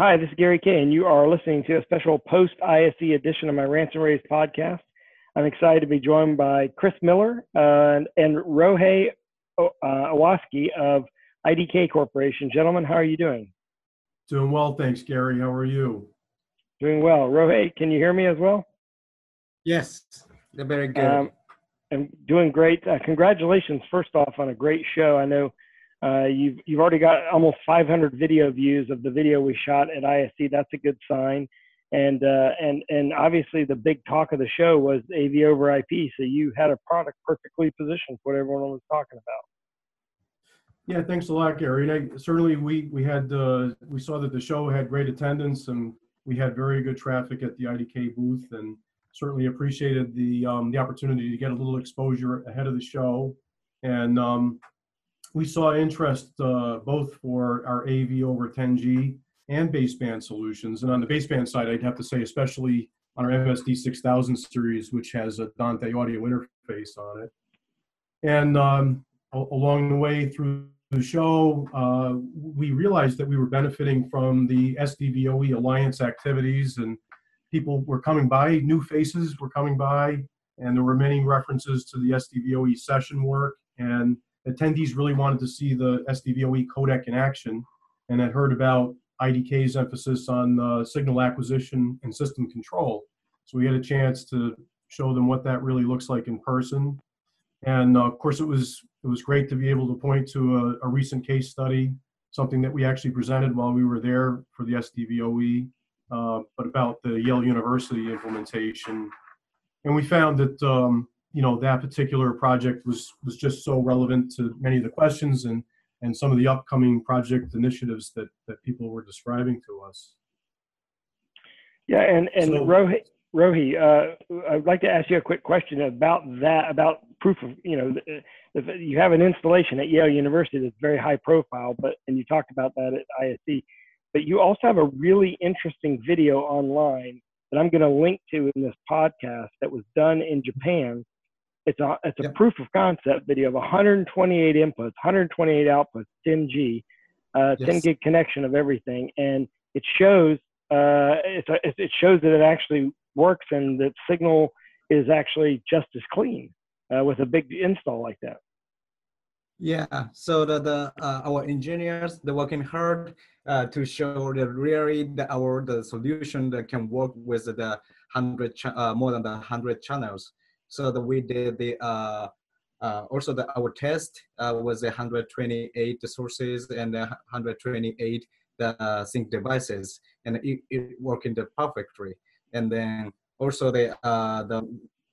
Hi, this is Gary Kayye, and you are listening to a special post ISE edition of my Rants and Raves podcast. I'm excited to be joined by Chris Miller uh, and, and Ryohei uh, Iwasaki of IDK Corporation. Gentlemen, how are you doing? Doing well, thanks, Gary. How are you? Doing well. Ryohei, can you hear me as well? Yes, very good. Um, I'm doing great. Uh, congratulations, first off, on a great show. I know uh, you've you've already got almost 500 video views of the video we shot at ISE. That's a good sign. And uh, and and obviously the big talk of the show was AV over IP. So you had a product perfectly positioned for what everyone was talking about. Yeah, thanks a lot, Gary. And I, certainly we we had uh, we saw that the show had great attendance and we had very good traffic at the IDK booth and certainly appreciated the um, the opportunity to get a little exposure ahead of the show. And um, we saw interest uh, both for our AV over 10G and baseband solutions. And on the baseband side, I'd have to say, especially on our MSD 6000 series, which has a Dante audio interface on it. And um, along the way through the show, uh, we realized that we were benefiting from the SDVOE Alliance activities, and people were coming by, new faces were coming by, and there were many references to the SDVOE session work. And attendees really wanted to see the SDVOE codec in action and had heard about IDK's emphasis on uh, signal acquisition and system control. So we had a chance to show them what that really looks like in person. And uh, of course, it was it was great to be able to point to a, a, recent case study, something that we actually presented while we were there for the SDVOE, uh, but about the Yale University implementation. And we found that um, you know that particular project was was just so relevant to many of the questions and and some of the upcoming project initiatives that that people were describing to us. Yeah, and and so, Ryohei, Ryohei uh, I'd like to ask you a quick question about that about proof of you know you have an installation at Yale University that's very high profile, but and you talked about that at ISE, but you also have a really interesting video online that I'm going to link to in this podcast that was done in Japan it's a it's a yep. proof of concept video of 128 inputs, 128 outputs, 10G, uh, yes. 10 gig connection of everything, and it shows uh, it's a, it shows that it actually works and that signal is actually just as clean uh, with a big install like that. Yeah, so the, the uh, our engineers they're working hard uh, to show that really the, our the solution that can work with the hundred uh, more than the hundred channels. So that we did the uh, uh, also the our test uh, was 128 sources and 128 the uh, sync devices, and it, it the perfectly. And then also the uh, the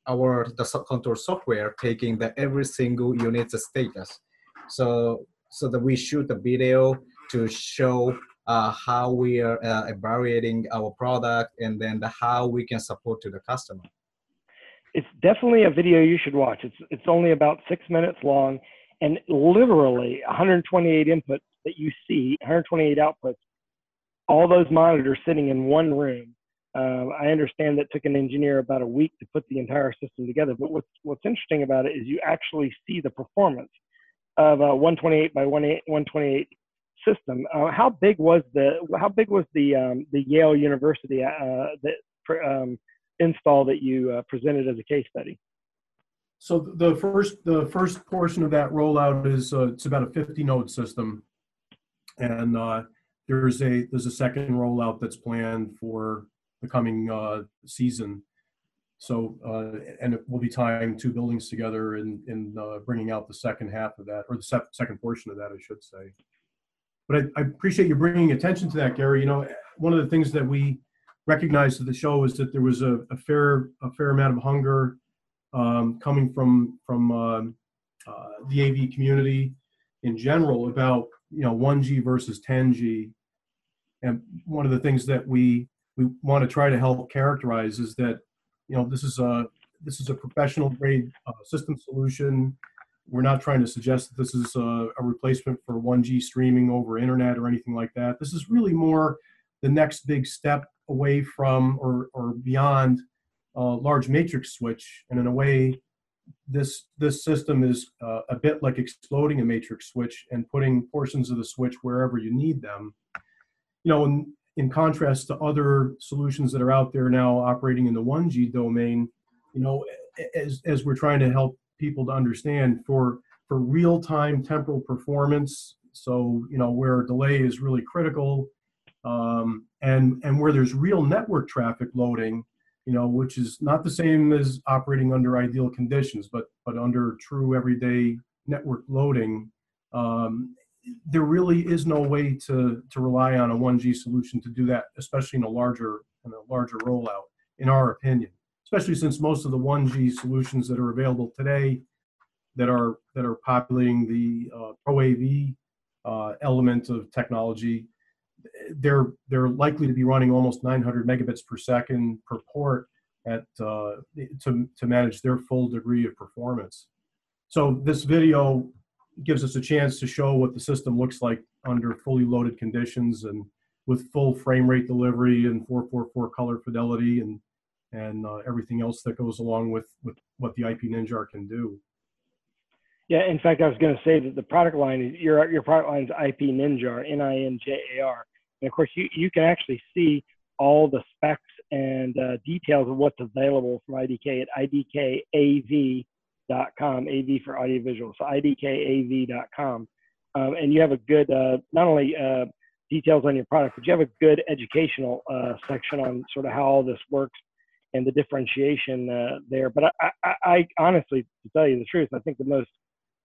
our the control software taking the every single unit's status. So so that we shoot the video to show uh, how we are uh, evaluating our product and then the, how we can support to the customer it's definitely a video you should watch. It's it's only about six minutes long, and literally 128 inputs that you see, 128 outputs, all those monitors sitting in one room. Uh, I understand that took an engineer about a week to put the entire system together. But what's what's interesting about it is you actually see the performance of a 128 by 128 system. Uh, how big was the how big was the um, the Yale University uh, that um, install that you uh, presented as a case study? So the first the first portion of that rollout is uh, it's about a 50 node system, and uh, there's a there's a second rollout that's planned for the coming uh, season. So uh, and it will be tying two buildings together and in uh, bringing out the second half of that or the se- second portion of that, I should say. But I, I appreciate you bringing attention to that, Gary. You know, one of the things that we recognized at the show is that there was a, a fair a fair amount of hunger um, coming from from um, uh, the AV community in general about you know 1G versus 10G, and one of the things that we we want to try to help characterize is that you know this is a this is a professional grade uh, system solution. We're not trying to suggest that this is a, a replacement for 1G streaming over internet or anything like that. This is really more the next big step away from or, or beyond a large matrix switch. And in a way, this this system is uh, a bit like exploding a matrix switch and putting portions of the switch wherever you need them. You know, and in contrast to other solutions that are out there now operating in the 1G domain, you know, as, as we're trying to help people to understand for, for real-time temporal performance, so, you know, where delay is really critical, um, and, and where there's real network traffic loading, you know, which is not the same as operating under ideal conditions, but, but under true everyday network loading, um, there really is no way to, to rely on a 1G solution to do that, especially in a larger, in a larger rollout, in our opinion. Especially since most of the 1G solutions that are available today that are that are populating the uh, Pro AV uh, element of technology, they're they're likely to be running almost 900 megabits per second per port at uh, to to manage their full degree of performance. So this video gives us a chance to show what the system looks like under fully loaded conditions and with full frame rate delivery and 444 color fidelity and and uh, everything else that goes along with with what the IP Ninjar can do. Yeah, in fact, I was going to say that the product line is your your product line is IP Ninjar, N-I-N-J-A-R, and of course you you can actually see all the specs and uh, details of what's available from IDK at idkav.com, AV for audiovisual. So idkav.com. Um, and you have a good, uh, not only uh, details on your product, but you have a good educational uh, section on sort of how all this works and the differentiation uh, there. But I, I, I, honestly, to tell you the truth, I think the most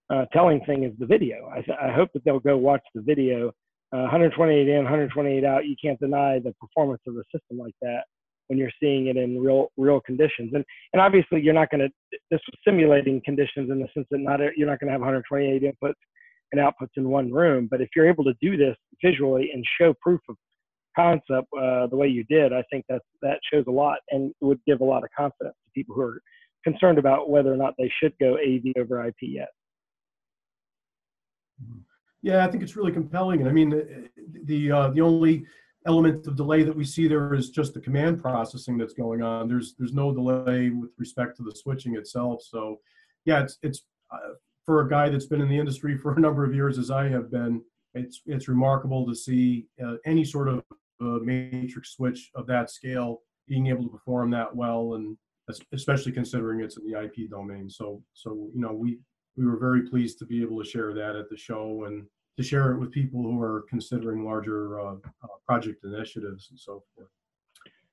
uh, telling thing is the video. I, th- I hope that they'll go watch the video. Uh, 128 in, 128 out. You can't deny the performance of a system like that when you're seeing it in real real conditions. And and obviously you're not going to this was simulating conditions in the sense that not you're not going to have 128 inputs and outputs in one room. But if you're able to do this visually and show proof of concept uh, the way you did, I think that that shows a lot and would give a lot of confidence to people who are concerned about whether or not they should go AV over IP yet. Yeah, I think it's really compelling. And I mean, the the, uh, the only element of delay that we see there is just the command processing that's going on. There's there's no delay with respect to the switching itself. So, yeah, it's it's uh, for a guy that's been in the industry for a number of years, as I have been. It's it's remarkable to see uh, any sort of uh, matrix switch of that scale being able to perform that well, and especially considering it's in the IP domain. So so you know we we were very pleased to be able to share that at the show and to share it with people who are considering larger uh, uh, project initiatives and so forth.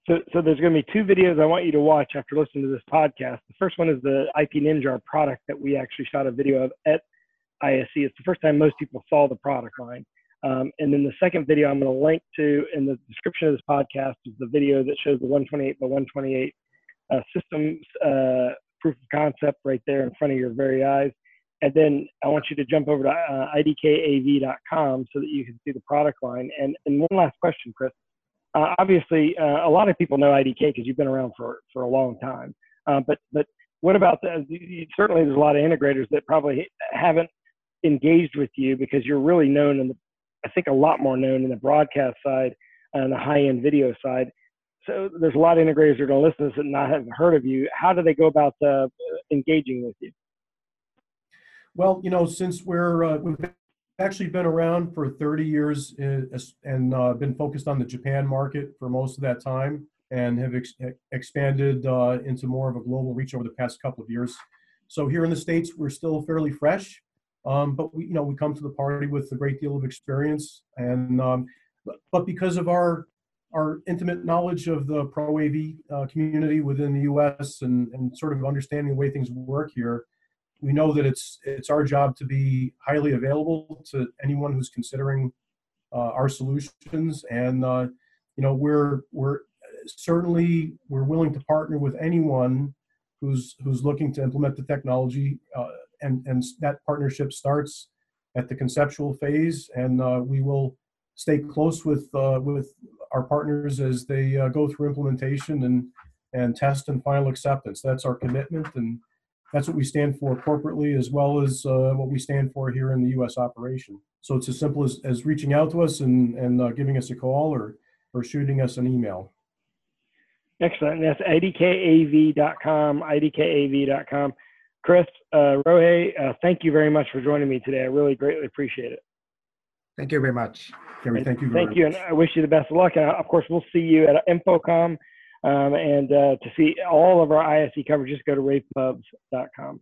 So, so there's going to be two videos I want you to watch after listening to this podcast. The first one is the IP Ninjar product that we actually shot a video of at ISE. It's the first time most people saw the product line. Um, and then the second video I'm going to link to in the description of this podcast is the video that shows the 128 by 128 uh, systems uh, proof of concept right there in front of your very eyes. And then I want you to jump over to uh, idkav.com so that you can see the product line. And, and one last question, Chris. Uh, obviously, uh, a lot of people know IDK because you've been around for, for a long time. Uh, but but what about the, certainly there's a lot of integrators that probably haven't engaged with you because you're really known in the I think a lot more known in the broadcast side and the high end video side. So there's a lot of integrators that are going to listen to this and not have heard of you. How do they go about uh, engaging with you? Well, you know, since we're uh, we've actually been around for 30 years uh, and uh, been focused on the Japan market for most of that time, and have ex- expanded uh, into more of a global reach over the past couple of years. So here in the states, we're still fairly fresh, um, but we you know we come to the party with a great deal of experience, and um, but, because of our our intimate knowledge of the pro AV uh, community within the U.S. and and sort of understanding the way things work here we know that it's it's our job to be highly available to anyone who's considering uh, our solutions, and uh, you know we're we're certainly we're willing to partner with anyone who's who's looking to implement the technology, uh, and and that partnership starts at the conceptual phase, and uh, we will stay close with uh, with our partners as they uh, go through implementation and and test and final acceptance. That's our commitment, and that's what we stand for corporately, as well as uh, what we stand for here in the U.S. operation. So it's as simple as, as reaching out to us and, and uh, giving us a call or, or shooting us an email. Excellent. That's idkav.com, idkav.com. Chris, uh, Ryohei, uh, thank you very much for joining me today. I really greatly appreciate it. Thank you very much. Gary, thank you very Thank you, and. I wish you the best of luck. And uh, of course, we'll see you at InfoComm. Um, and uh, to see all of our ISE coverage, just go to ravepubs.com.